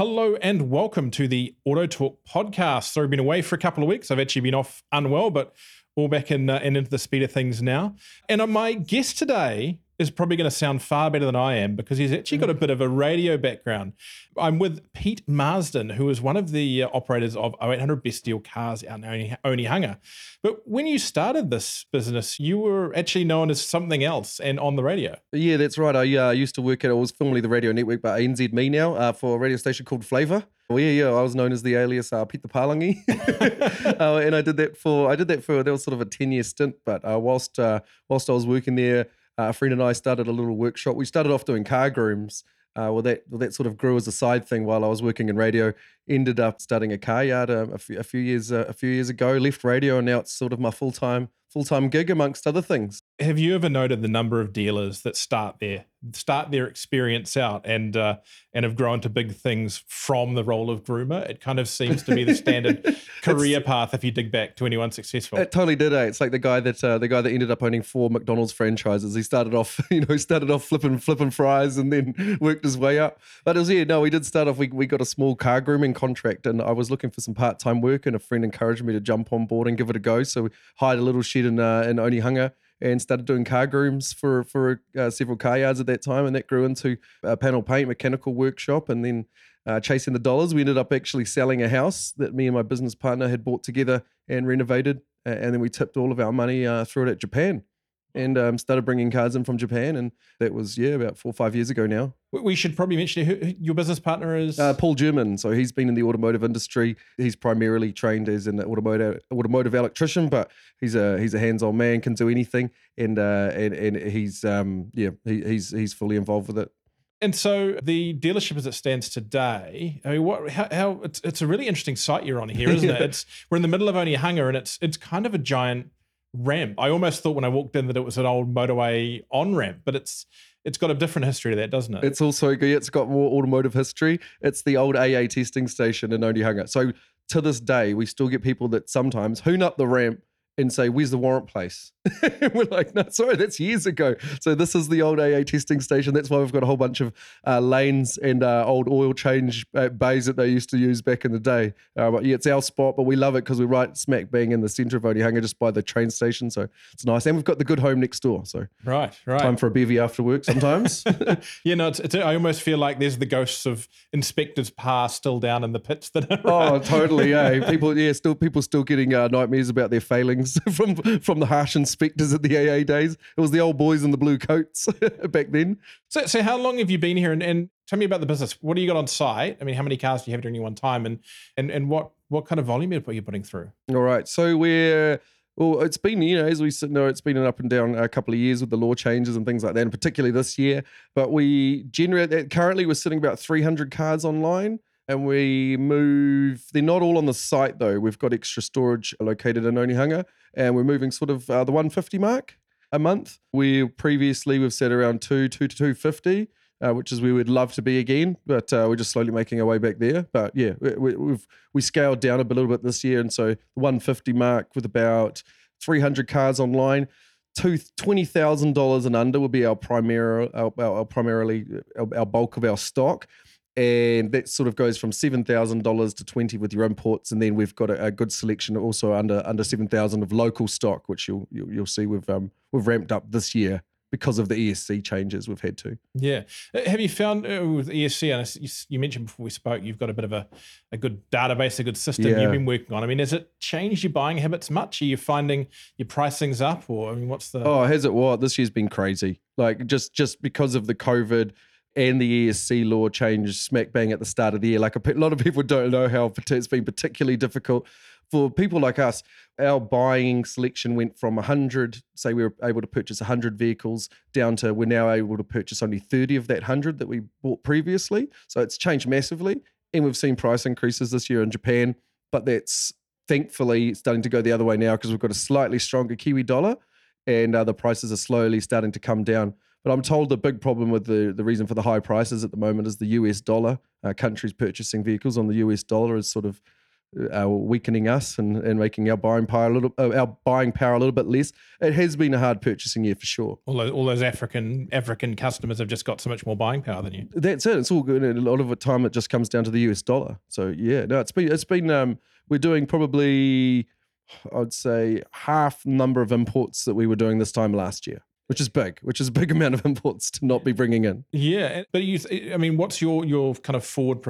Hello and welcome to the Auto Talk podcast. So I've been away for a couple of weeks. I've actually been off unwell, but all back in uh, and into the speed of things now. And uh, my guest today is probably going to sound far better than I am because he's actually got a bit of a radio background. I'm with Pete Marsden, who is one of the uh, operators of 0800 Best Deal cars out in Onehunga. But when you started this business, you were actually known as something else and on the radio. Yeah, that's right. I uh, used to work at, it was formerly the radio network, but NZME now uh, for a radio station called Flavour. Well, yeah, yeah, I was known as the alias uh, Pete the Palangi, uh, and I did that for I did that for that was sort of a ten year stint. But uh, whilst uh, whilst I was working there, uh, a friend and I started a little workshop. We started off doing car grooms. Uh, well, that well, that sort of grew as a side thing while I was working in radio. Ended up starting a car yard a, a, few, a few years uh, a few years ago. Left radio, and now it's sort of my full time full time gig amongst other things. Have you ever noted the number of dealers that start there, start their experience out, and uh, and have grown to big things from the role of groomer? It kind of seems to be the standard career path if you dig back to anyone successful. It totally did. Eh? It's like the guy that uh, the guy that ended up owning four McDonald's franchises. He started off, you know, started off flipping flipping fries and then worked his way up. But it was yeah, no, we did start off. We we got a small car grooming contract, and I was looking for some part time work, and a friend encouraged me to jump on board and give it a go. So we hired a little shed in uh, in Onehunga and started doing car grooms for for uh, several car yards at that time, and that grew into a panel paint mechanical workshop, and then uh, chasing the dollars. We ended up actually selling a house that me and my business partner had bought together and renovated, and then we tipped all of our money uh, through it at Japan and um, started bringing cars in from Japan. And that was, yeah, about four or five years ago now. We should probably mention who your business partner is. Uh, Paul German. So he's been in the automotive industry. He's primarily trained as an automotive automotive electrician, but he's a he's a hands on man, can do anything, and uh, and and he's um yeah he, he's he's fully involved with it. And so the dealership as it stands today, I mean, what, how, how it's, it's a really interesting site you're on here, isn't yeah. it? It's we're in the middle of only Onehunga, and it's it's kind of a giant ramp. I almost thought when I walked in that it was an old motorway on ramp, but it's it's got a different history to that, doesn't it? It's also it's got more automotive history. It's the old AA testing station in Onehunga. So to this day, we still get people that sometimes hoon up the ramp and say, "Where's the warrant place?" we're like, "No, sorry, that's years ago." So this is the old AA testing station. That's why we've got a whole bunch of uh, lanes and uh, old oil change uh, bays that they used to use back in the day. Uh, but yeah, it's our spot, but we love it because we're right smack bang in the centre of Onehunga, just by the train station. So it's nice, and we've got the good home next door. So right, right, time for a bevy after work sometimes. yeah, no, it's, it's, I almost feel like there's the ghosts of inspectors past still down in the pits that. Are oh, totally. Yeah, people. Yeah, still people still getting uh, nightmares about their failings from from the harsh inspectors at the AA days. It was the old boys in the blue coats back then. So, so how long have you been here? And, and tell me about the business. What do you got on site? I mean, how many cars do you have at any one time? And and and what what kind of volume are you putting through? All right. So we're well, it's been, you know, as we sit know, it's been an up and down a couple of years with the law changes and things like that, and particularly this year. But we generate currently we're sitting about 300 cars online and we move. They're not all on the site though. We've got extra storage located in Onehunga, and we're moving sort of uh, the 150 mark a month. We previously we've set around two, two to 250. Uh, which is we would love to be again, but uh, we're just slowly making our way back there. But yeah, we, we've we scaled down a little bit this year, and so the 150 mark with about 300 cars online. Twenty thousand dollars and under will be our primary, our, our, primarily our, our bulk of our stock and that sort of goes from seven thousand dollars to twenty with your imports, and then we've got a, a good selection also under under seven thousand of local stock, which you'll you'll, you'll see we've um, we've ramped up this year because of the ESC changes we've had to. Yeah. Uh, have you found uh, with ESC, and you mentioned before we spoke, you've got a bit of a, a good database, a good system yeah. you've been working on. I mean, has it changed your buying habits much? Are you finding your pricing's up or, I mean, what's the. Oh, has it what? This year's been crazy. Like just, just because of the COVID and the ESC law changed smack bang at the start of the year. Like a, a lot of people don't know how it's been particularly difficult for people like us. Our buying selection went from 100, say we were able to purchase 100 vehicles, down to we're now able to purchase only 30 of that 100 that we bought previously. So it's changed massively. And we've seen price increases this year in Japan, but that's thankfully starting to go the other way now because we've got a slightly stronger Kiwi dollar and uh, the prices are slowly starting to come down. But I'm told the big problem with the, the reason for the high prices at the moment is the US dollar. Uh, countries purchasing vehicles on the US dollar is sort of uh, weakening us and, and making our buying power a little uh, our buying power a little bit less. It has been a hard purchasing year for sure. All those, all those African African customers have just got so much more buying power than you. That's it. It's all good. And a lot of the time, it just comes down to the US dollar. So yeah, no, it's been it's been um, we're doing probably I'd say half number of imports that we were doing this time last year which is big, which is a big amount of imports to not be bringing in. Yeah, but you, I mean, what's your your kind of forward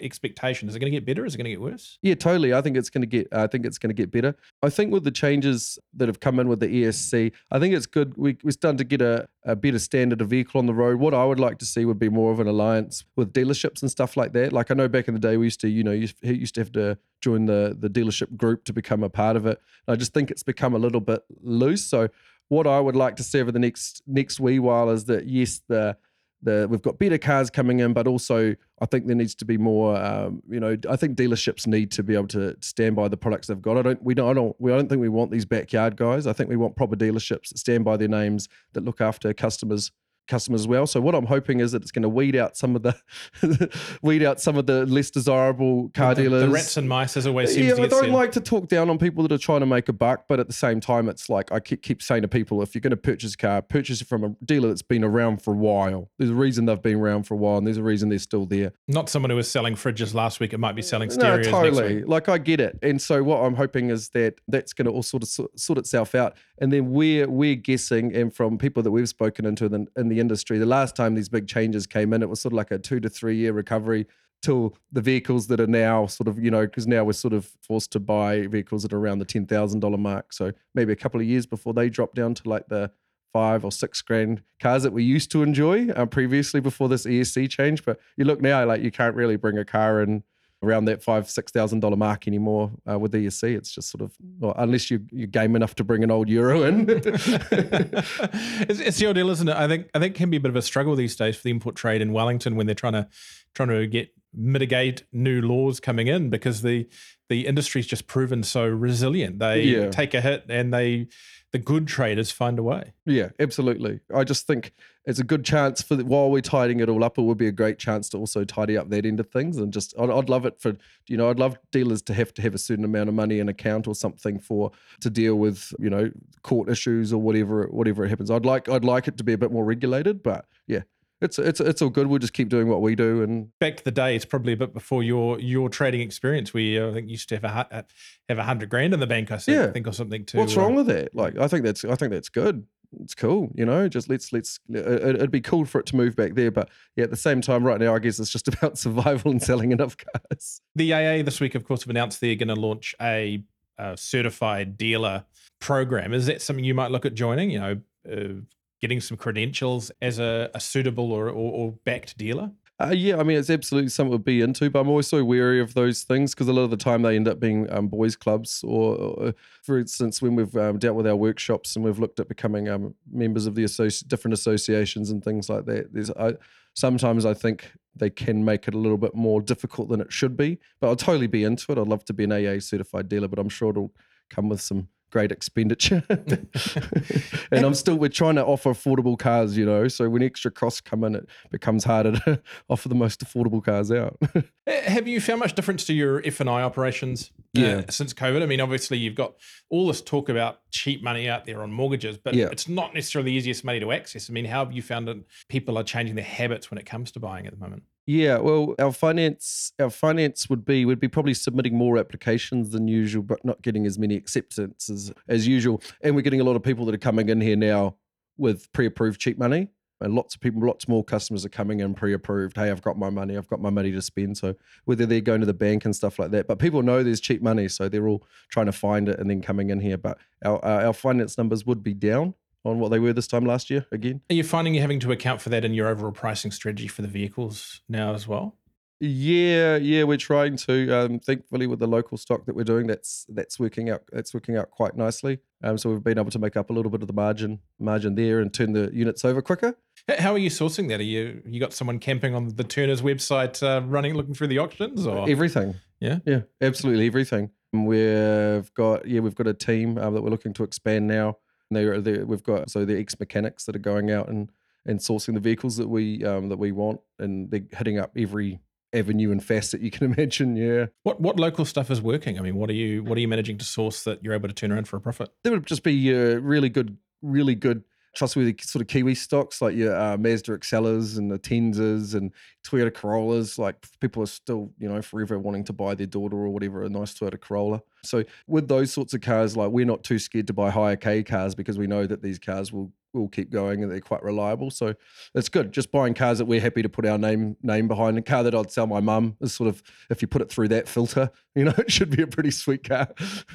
expectation? Is it going to get better? Is it going to get worse? Yeah, totally. I think it's going to get. I think it's going to get better. I think with the changes that have come in with the ESC, I think it's good. We we're starting to get a, a better standard of vehicle on the road. What I would like to see would be more of an alliance with dealerships and stuff like that. Like I know back in the day we used to, you know, you used to have to join the the dealership group to become a part of it. I just think it's become a little bit loose. So what I would like to see over the next next wee while is that yes, the the we've got better cars coming in, but also I think there needs to be more. Um, you know, I think dealerships need to be able to stand by the products they've got. I don't. We don't. I don't. We I don't think we want these backyard guys. I think we want proper dealerships that stand by their names that look after customers customers as well. So what I'm hoping is that it's going to weed out some of the weed out some of the less desirable car the, dealers. The rats and mice as always. yeah, I don't like to talk down on people that are trying to make a buck, but at the same time, it's like I keep, keep saying to people, if you're going to purchase a car, purchase it from a dealer that's been around for a while. There's a reason they've been around for a while, and there's a reason they're still there. Not someone who was selling fridges last week. It might be selling stereos. No, totally. Like I get it, and so what I'm hoping is that that's going to all sort of sort itself out, and then we're we're guessing, and from people that we've spoken into in, in the industry, the last time these big changes came in, it was sort of like a two to three year recovery till the vehicles that are now sort of, you know, because now we're sort of forced to buy vehicles that are around the $10,000 mark. So maybe a couple of years before they drop down to like the five or six grand cars that we used to enjoy uh, previously before this ESC change. But you look now, like you can't really bring a car in around that five six thousand dollar mark anymore uh, with ESC. It's just sort of well, unless you you game enough to bring an old euro in. it's, it's the deal, isn't it? I think I think it can be a bit of a struggle these days for the import trade in Wellington when they're trying to trying to get mitigate new laws coming in because the the industry's just proven so resilient. They yeah. take a hit and they the good traders find a way. Yeah, absolutely. I just think it's a good chance for the, while we're tidying it all up, it would be a great chance to also tidy up that end of things. And just, I'd, I'd, love it for, you know, I'd love dealers to have to have a certain amount of money in account or something for to deal with, you know, court issues or whatever, whatever it happens. I'd like, I'd like it to be a bit more regulated, but yeah, it's it's it's all good. We'll just keep doing what we do. And back to the day, it's probably a bit before your your trading experience. We uh, I think used to have a have a hundred grand in the bank. I think, yeah. think or something too. What's wrong uh, with that? Like I think that's I think that's good. It's cool, you know. Just let's let's. It, would be cool for it to move back there, but yeah, at the same time, right now, I guess it's just about survival and selling enough cars. The AA this week, of course, have announced they're going to launch a, a certified dealer program. Is that something you might look at joining? You know, uh, getting some credentials as a, a suitable or, or, or, backed dealer? Uh, yeah, I mean, it's absolutely something to be into, but I'm always so wary of those things because a lot of the time they end up being um, boys' clubs. Or, or, for instance, when we've um, dealt with our workshops and we've looked at becoming um, members of the associ- different associations and things like that, there's I, sometimes I think they can make it a little bit more difficult than it should be. But I'll totally be into it. I'd love to be an AA certified dealer, but I'm sure it'll come with some great expenditure. and I'm still we're trying to offer affordable cars, you know. So when extra costs come in, it becomes harder to offer the most affordable cars out. Have you found much difference to your F and I operations uh, yeah. since COVID? I mean, obviously you've got all this talk about cheap money out there on mortgages, but yeah. it's not necessarily the easiest money to access. I mean, how have you found that people are changing their habits when it comes to buying at the moment? Yeah, well, our finance our finance would be would be probably submitting more applications than usual, but not getting as many acceptances as usual. And we're getting a lot of people that are coming in here now with pre-approved cheap money, and lots of people, lots more customers are coming in pre-approved. Hey, I've got my money, I've got my money to spend. So whether they're going to the bank and stuff like that, but people know there's cheap money, so they're all trying to find it and then coming in here. But our uh, our finance numbers would be down on what they were this time last year again. Are you finding you're having to account for that in your overall pricing strategy for the vehicles now as well? Yeah, yeah, we're trying to. Um, thankfully, with the local stock that we're doing, that's that's working out. That's working out quite nicely. Um, so we've been able to make up a little bit of the margin margin there and turn the units over quicker. How are you sourcing that? Are you you got someone camping on the Turners website, uh, running looking through the auctions, or everything? Yeah, yeah, absolutely everything. We've got yeah, we've got a team um, that we're looking to expand now they they we've got so the ex mechanics that are going out and and sourcing the vehicles that we um, that we want, and they're hitting up every avenue and facet you can imagine. Yeah, What what local stuff is working? I mean, what are you what are you managing to source that you're able to turn around for a profit? there would just be uh, really good, really good trustworthy sort of Kiwi stocks like your uh, Mazda Axelas and the Tenzas and Toyota Corollas. Like people are still, you know, forever wanting to buy their daughter or whatever a nice Toyota Corolla. So with those sorts of cars, like we're not too scared to buy higher K cars because we know that these cars will will keep going and they're quite reliable. So it's good. Just buying cars that we're happy to put our name name behind. A car that I'd sell my mum is sort of if you put it through that filter, you know, it should be a pretty sweet car.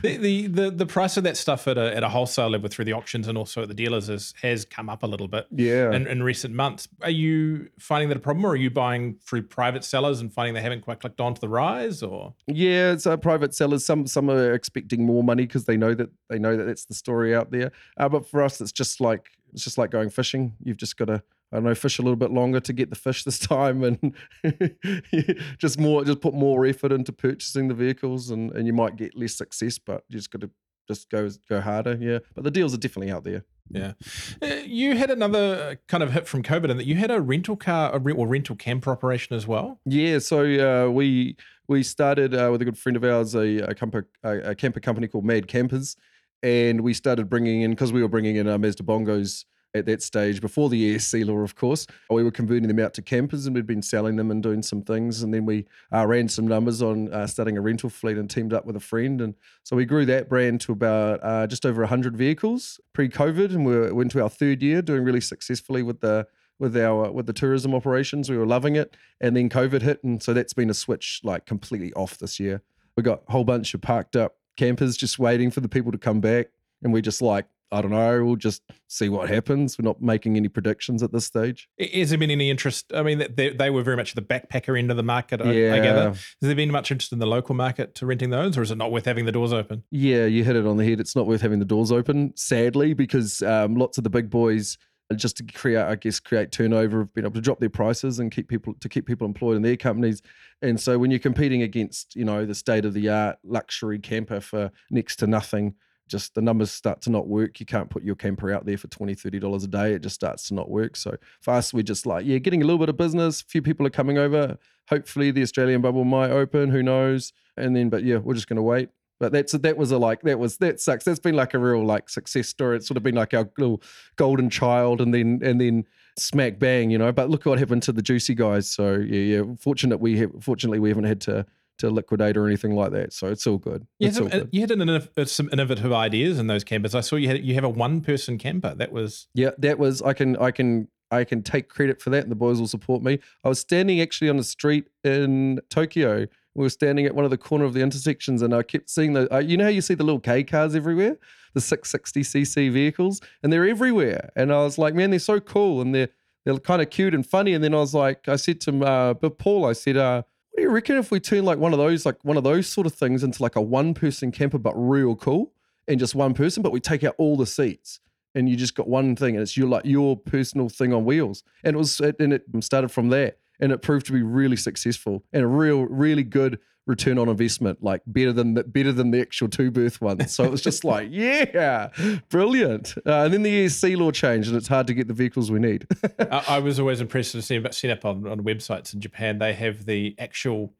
The, the the the price of that stuff at a at a wholesale level through the auctions and also at the dealers is, has come up a little bit Yeah. in, in recent months. Are you finding that a problem, or are you buying through private sellers and finding they haven't quite clicked on to the rise? Or Yeah, it's uh, private sellers. Some some are expecting more money because they know that they know that that's the story out there. Uh, but for us, it's just like it's just like going fishing. You've just got to I don't know fish a little bit longer to get the fish this time, and just more just put more effort into purchasing the vehicles, and and you might get less success, but you just got to just go go harder. Yeah, but the deals are definitely out there. Yeah, Uh, you had another kind of hit from COVID in that you had a rental car a or rental camper operation as well. Yeah, so uh, we we started uh, with a good friend of ours a, a camper a, a camper company called Mad Campers, and we started bringing in because we were bringing in our Mazda Bongos at that stage before the ESC law, of course. We were converting them out to campers, and we'd been selling them and doing some things, and then we uh, ran some numbers on uh, starting a rental fleet and teamed up with a friend, and so we grew that brand to about uh, just over hundred vehicles pre-COVID, and we we're we're our third year, doing really successfully with the with our with the tourism operations. We were loving it, and then COVID hit, and so that's been a switch like completely off this year. We got a whole bunch of parked up campers just waiting for the people to come back, and we just like I don't know, we'll just see what happens. We're not making any predictions at this stage. Has there been any interest? I mean, they, they were very much the backpacker end of the market. I, I gather. Has there been much interest in the local market to renting those, or is it not worth having the doors open? Yeah, you hit it on the head. It's not worth having the doors open, sadly, because um, lots of the big boys, just to create, I guess, create turnover, have been able to drop their prices and keep people to keep people employed in their companies. And so when you're competing against, you know, the state of the art luxury camper for next to nothing, just the numbers start to not work. You can't put your camper out there for 20 $30 a day. It just starts to not work. So for us, we're just like, yeah, getting a little bit of business. A few people are coming over. Hopefully the Australian bubble might open. Who knows? And then, but yeah, we're just going to wait. But that's that was a like that was that sucks. That's been like a real like success story. It's sort of been like our little golden child, and then and then smack bang, you know. But look what happened to the Jucy guys. So yeah, yeah. Fortunate we have fortunately we haven't had to to liquidate or anything like that. So it's all good. You It's had, all some, good. you had uh, some innovative ideas in those campers. I saw you had you have a one person camper. That was Yeah, that was I can I can I can take credit for that, and the boys will support me. I was standing actually on the street in Tokyo. We were standing at one of the corner of the intersections, and I kept seeing the. Uh, you know how you see the little K cars everywhere, the 660cc vehicles, and they're everywhere. And I was like, man, they're so cool, and they're they're kind of cute and funny. And then I was like, I said to uh, but Paul, I said, uh, do you reckon if we turn like one of those, like one of those sort of things, into like a one person camper, but real cool, and just one person, but we take out all the seats and you just got one thing and it's your like your personal thing on wheels. And it was and it started from there and it proved to be really successful and a real really good return on investment like better than the, better than the actual two berth ones so it was just like yeah brilliant uh, and then the ESC law changed and it's hard to get the vehicles we need I, I was always impressed to see about seen up on, on websites in Japan. They have the actual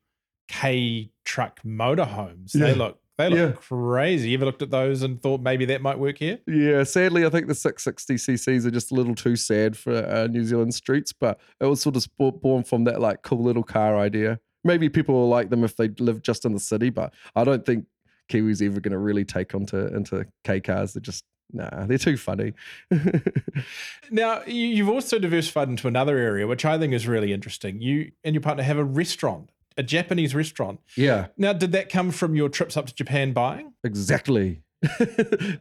K truck motorhomes. They look they look Yeah. crazy. You ever looked at those and thought maybe that might work here? Yeah, sadly, I think the 660cc's are just a little too sad for uh, New Zealand streets, but it was sort of born from that like cool little car idea. Maybe people will like them if they live just in the city, but I don't think Kiwis ever going to really take onto into K cars. They're just nah, they're too funny. Now you, you've also diversified into another area, which I think is really interesting. You and your partner have a restaurant, a Japanese restaurant. yeah, Now, did that come from your trips up to Japan buying? exactly.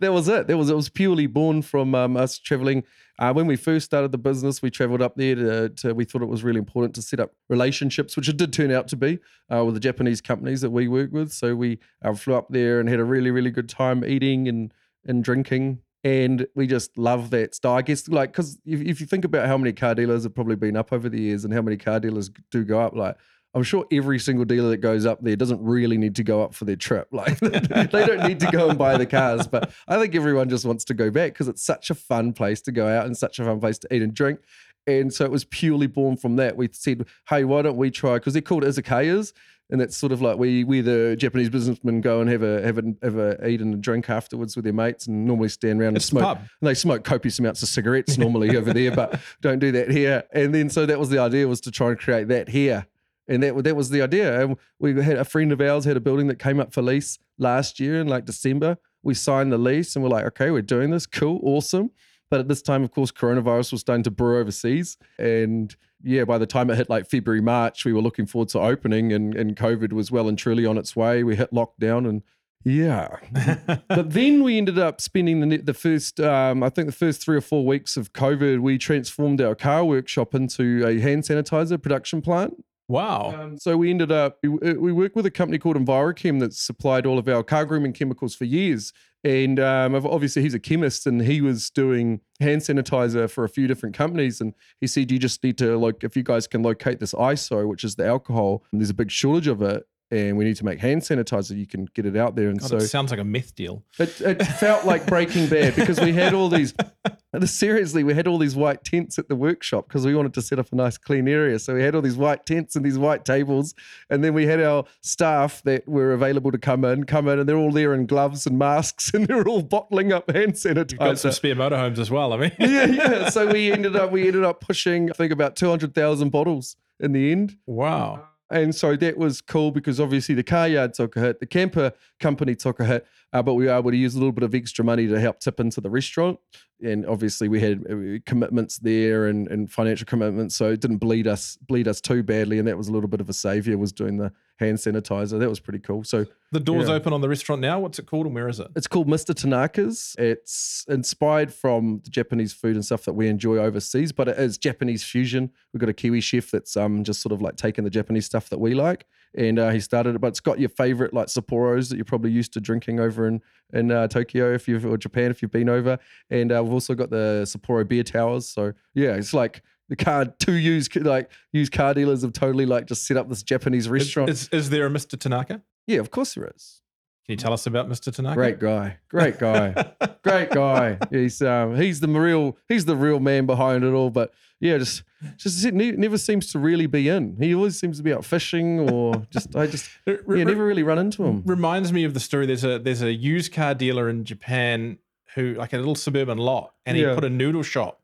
that was it. That was it. Was purely born from um, us traveling. Uh, when we first started the business, we traveled up there to, to. We thought it was really important to set up relationships, which it did turn out to be uh, with the Japanese companies that we work with. So we uh, flew up there and had a really, really good time eating and and drinking. And we just love that style. I guess, like, because if, if you think about how many car dealers have probably been up over the years and how many car dealers do go up, like, I'm sure every single dealer that goes up there doesn't really need to go up for their trip. Like they don't need to go and buy the cars, but I think everyone just wants to go back because it's such a fun place to go out and such a fun place to eat and drink. And so it was purely born from that. We said, hey, why don't we try? Because they're called izakayas. And that's sort of like we we the Japanese businessmen go and have a have a have a eat and a drink afterwards with their mates and normally stand around It's and the smoke. pub. And they smoke copious amounts of cigarettes normally over there, but don't do that here. And then so that was the idea was to try and create that here. And that that was the idea. And we had a friend of ours had a building that came up for lease last year in like December. We signed the lease and we're like, okay, we're doing this. Cool, awesome. But at this time, of course, coronavirus was starting to brew overseas. And yeah, by the time it hit like February, March, we were looking forward to opening and, and COVID was well and truly on its way. We hit lockdown and yeah. but then we ended up spending the, the first, um, I think the first three or four weeks of COVID, we transformed our car workshop into a hand sanitizer production plant. Wow. Um, so we ended up, we, we worked with a company called EnviroChem that supplied all of our car grooming chemicals for years. And um, obviously, he's a chemist and he was doing hand sanitizer for a few different companies. And he said, You just need to, like, if you guys can locate this ISO, which is the alcohol, there's a big shortage of it. And we need to make hand sanitizer. You can get it out there. And God, so it sounds like a meth deal. it, it felt like Breaking Bad because we had all these. Seriously, we had all these white tents at the workshop because we wanted to set up a nice clean area. So we had all these white tents and these white tables, and then we had our staff that were available to come in, come in, and they're all there in gloves and masks, and they're all bottling up hand You've got some sanitizer. spare motorhomes as well. I mean, yeah, yeah. So we ended up we ended up pushing I think about two hundred thousand bottles in the end. wow. And so that was cool because obviously the car yard took a hit, the camper company took a hit, uh, but we were able to use a little bit of extra money to help tip into the restaurant. And obviously we had uh, commitments there and, and financial commitments, so it didn't bleed us bleed us too badly. And that was a little bit of a savior was doing the hand sanitizer. That was pretty cool. So The door's Yeah. open on the restaurant now. What's it called and where is it? it's called Mr. Tanaka's. It's inspired from the Japanese food and stuff that we enjoy overseas, but it is Japanese fusion. We've got a Kiwi chef that's um just sort of like taking the Japanese stuff that we like, and uh, he started it. But it's got your favorite like Sapporos that you're probably used to drinking over in in uh, Tokyo if you've or Japan if you've been over, and uh, we've also got the Sapporo beer towers. So yeah, it's like. The car, two used like used car dealers have totally like just set up this Japanese restaurant. is, is there a Mr. Tanaka? yeah, of course there is. Can you tell us about Mr. Tanaka? Great guy, great guy. great guy. He's um he's the real he's the real man behind it all. But yeah, just just it never seems to really be in. He always seems to be out fishing or just I just yeah never really run into him. reminds me of the story. There's a there's a used car dealer in Japan who like a little suburban lot, and he Yeah. put a noodle shop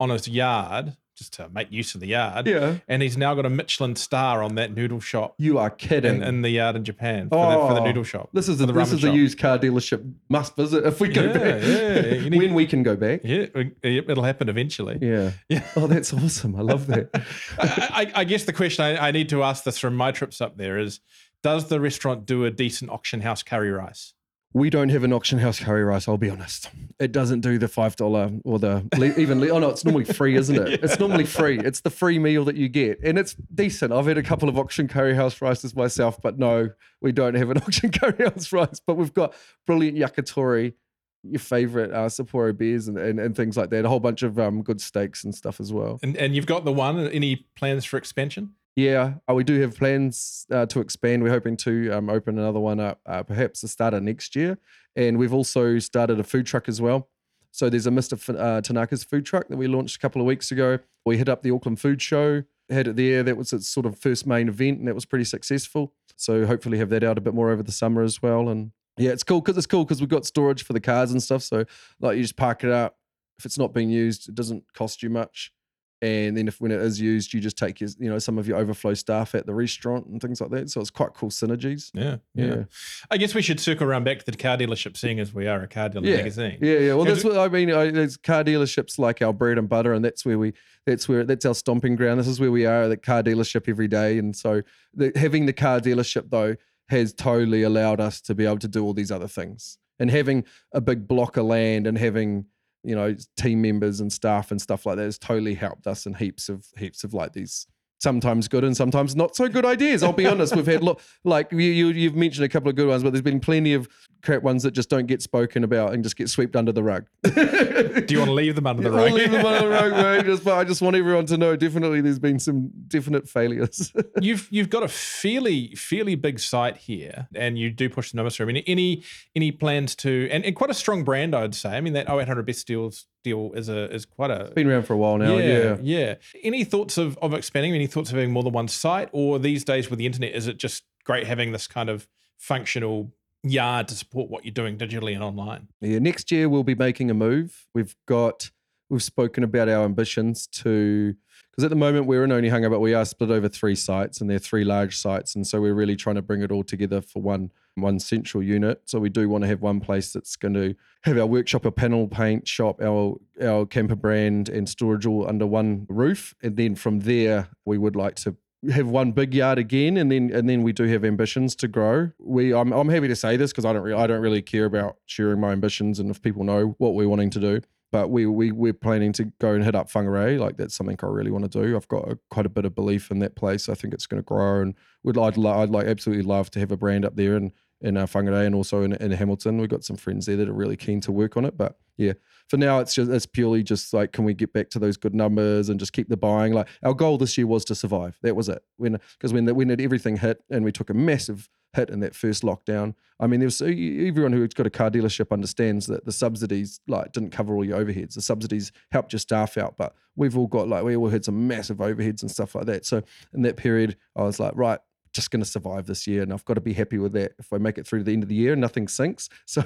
on his yard just to make use of the yard. Yeah, And he's now got a Michelin star on that noodle shop you are kidding. in, in the yard in Japan for, the, for the Oh, noodle shop. this is a, the this is a used car dealership must visit if we go Yeah, back. yeah, need- when we can go back. Yeah, it- it'll happen eventually. Yeah. Yeah. Oh, that's awesome. I love that. I, I, I guess the question I, I need to ask this from my trips up there is Does the restaurant do a decent auction house curry rice? We don't have an auction house curry rice. I'll be honest. It doesn't do the five dollar or the even. Oh no, it's normally free, isn't it? It's normally free. It's the free meal that you get, and it's decent. I've had a couple of auction curry house rices myself, but no, we don't have an auction curry house rice. But we've got brilliant yakitori, your favorite uh, Sapporo beers, and, and and things like that. A whole bunch of um good steaks and stuff as well. And, and you've got the one. Any plans for expansion? Yeah, uh, we do have plans uh, to expand. We're hoping to um, open another one up, uh, perhaps the start of next year. And we've also started a food truck as well. So there's a Mr. F- uh, Tanaka's food truck that we launched a couple of weeks ago. We hit up the Auckland Food Show, had it there. That was its sort of first main event, and that was pretty successful. So hopefully have that out a bit more over the summer as well. And yeah, it's cool because it's cool because we've got storage for the cars and stuff. So like you just park it up. If it's not being used, it doesn't cost you much and then if when it is used, you just take your, you know, some of your overflow staff at the restaurant and things like that. So it's quite cool synergies. Yeah, yeah. Yeah. I guess we should circle around back to the car dealership, seeing as we are a car dealer Yeah. magazine. Yeah, yeah. Well, that's what I mean. I, there's car dealerships like our bread and butter, and that's where we, that's where, that's our stomping ground. This is where we are, the car dealership every day. And so the, having the car dealership though has totally allowed us to be able to do all these other things. And having a big block of land and having you know team members and staff and stuff like that has totally helped us in heaps of heaps of like these sometimes good and sometimes not so good ideas. I'll be honest. We've had look like you, you you've mentioned a couple of good ones, but there's been plenty of crap ones that just don't get spoken about and just get swept under the rug. Do you want to leave them under the I'll rug? leave them under the rug, mate. Just, but I just want everyone to know. Definitely, there's been some definite failures. you've you've got a fairly fairly big site here, and you do push the numbers through. I mean, any any plans to and, and quite a strong brand, I'd say. I mean, that 0800 best deals deal is a is quite a Been around for a while now. Yeah. yeah. Any thoughts of of expanding? Any thoughts of having more than one site, or these days with the internet, is it just great having this kind of functional yard to support what you're doing digitally and online? Yeah, next year we'll be making a move. We've got we've spoken about our ambitions to because at the moment we're in Onehunga, but we are split over three sites and they're three large sites, and so we're really trying to bring it all together for one one central unit. So we do want to have one place that's going to have our workshop, a panel paint shop, our our camper brand and storage all under one roof, and then from there we would like to have one big yard again, and then and then we do have ambitions to grow. We I'm I'm happy to say this because I don't re- I don't really care about sharing my ambitions and if people know what we're wanting to do. But we we we're planning to go and hit up Whangarei. Like that's something I really want to do. I've got a, quite a bit of belief in that place. I think it's going to grow, and would I'd, lo- I'd like absolutely love to have a brand up there and in uh, Whangarei and also in, in Hamilton. We've got some friends there that are really keen to work on it. But yeah, for now, it's just it's purely just like, can we get back to those good numbers and just keep the buying? Like our goal this year was to survive. That was it. When because when the, when it, everything hit and we took a massive hit in that first lockdown. I mean, there was everyone who's got a car dealership understands that the subsidies like didn't cover all your overheads. The subsidies helped your staff out, but we've all got like we all had some massive overheads and stuff like that. So in that period, I was like, right, just going to survive this year, and I've got to be happy with that. If I make it through to the end of the year, nothing sinks. So,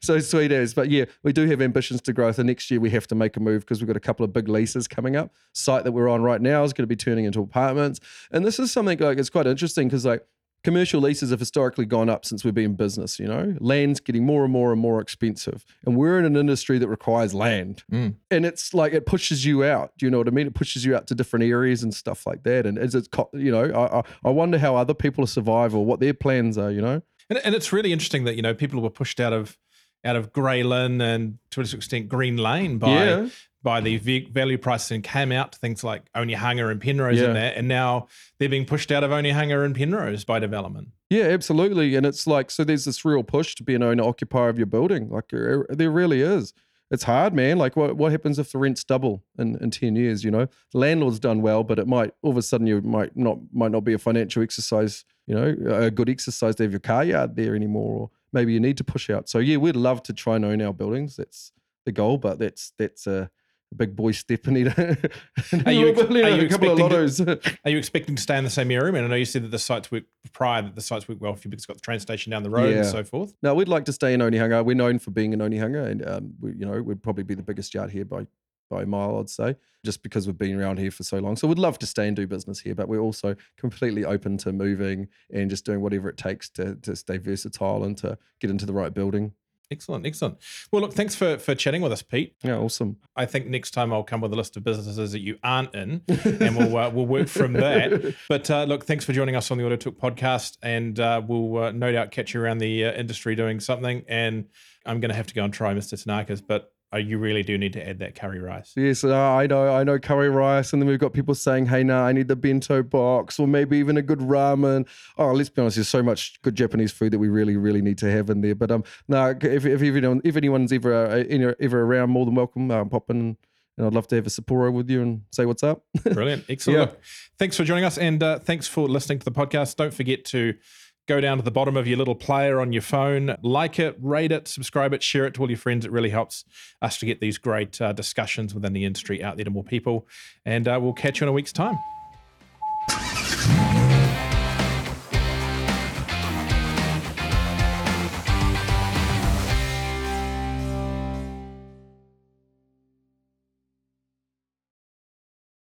so sweet as. But yeah, we do have ambitions to grow. So next year we have to make a move because we've got a couple of big leases coming up. Site that we're on right now is going to be turning into apartments, and this is something like it's quite interesting because like commercial leases have historically gone up since we've been in business you know? Land's getting more and more and more expensive. And we're in an industry that requires land. Mm. and it's like it pushes you out. Do you know what i mean? It pushes you out to different areas and stuff like that. And as it's you know i i, I wonder how other people survive or what their plans are you know? And, and it's really interesting that you know people were pushed out of out of Grey Lynn and to a certain extent Green Lane by yeah by the mm-hmm. value prices and came out to things like Onehunga and Penrose Yeah. in there, and now they're being pushed out of Onehunga and Penrose by development. Yeah, absolutely. And it's like, so there's this real push to be an owner occupier of your building. Like, there er, there really is. It's hard, man. Like, what, what happens if the rents double in, in 10 years? You know, the landlord's done well, but it might, all of a sudden, you might not, might not be a financial exercise, you know, a good exercise to have your car yard there anymore. Or maybe you need to push out. So, yeah, we'd love to try and own our buildings. That's the goal, but that's, that's a, big boy step in it. Are you ex- are you a couple of expecting lottos? Are you expecting to stay in the same area? Mean, I know you said that the sites work prior that the sites work well for you because it's got the train station down the road Yeah. and so forth. No, we'd like to stay in Onehunga. We're known for being in Onehunga, and um, we, you know, we'd probably be the biggest yard here by by a mile, I'd say, just because we've been around here for so long. So we'd love to stay and do business here, but we're also completely open to moving and just doing whatever it takes to to stay versatile and to get into the right building. Excellent, excellent. Well, look, thanks for for chatting with us, Pete. Yeah, awesome. I think next time I'll come with a list of businesses that you aren't in, and we'll uh, we'll work from that. But uh, look, thanks for joining us on the Auto Talk podcast, and uh, we'll uh, no doubt catch you around the uh, industry doing something. And I'm going to have to go and try Mr. Tanaka's, but uh, you really do need to add that curry rice. Yes, uh, I know, I know curry rice, and then we've got people saying, "Hey, nah, I need the bento box, or maybe even a good ramen." Oh, let's be honest, there's so much good Japanese food that we really, really need to have in there. But um, no, if if anyone, if anyone's ever uh, ever around, more than welcome. Um, pop in, and I'd love to have a Sapporo with you and say what's up. Brilliant. Excellent. Yeah. Look, thanks for joining us and uh, thanks for listening to the podcast. Don't forget to go down to the bottom of your little player on your phone, like it, rate it, subscribe it, share it to all your friends. It really helps us to get these great uh, discussions within the industry out there to more people. And uh, we'll catch you in a week's time.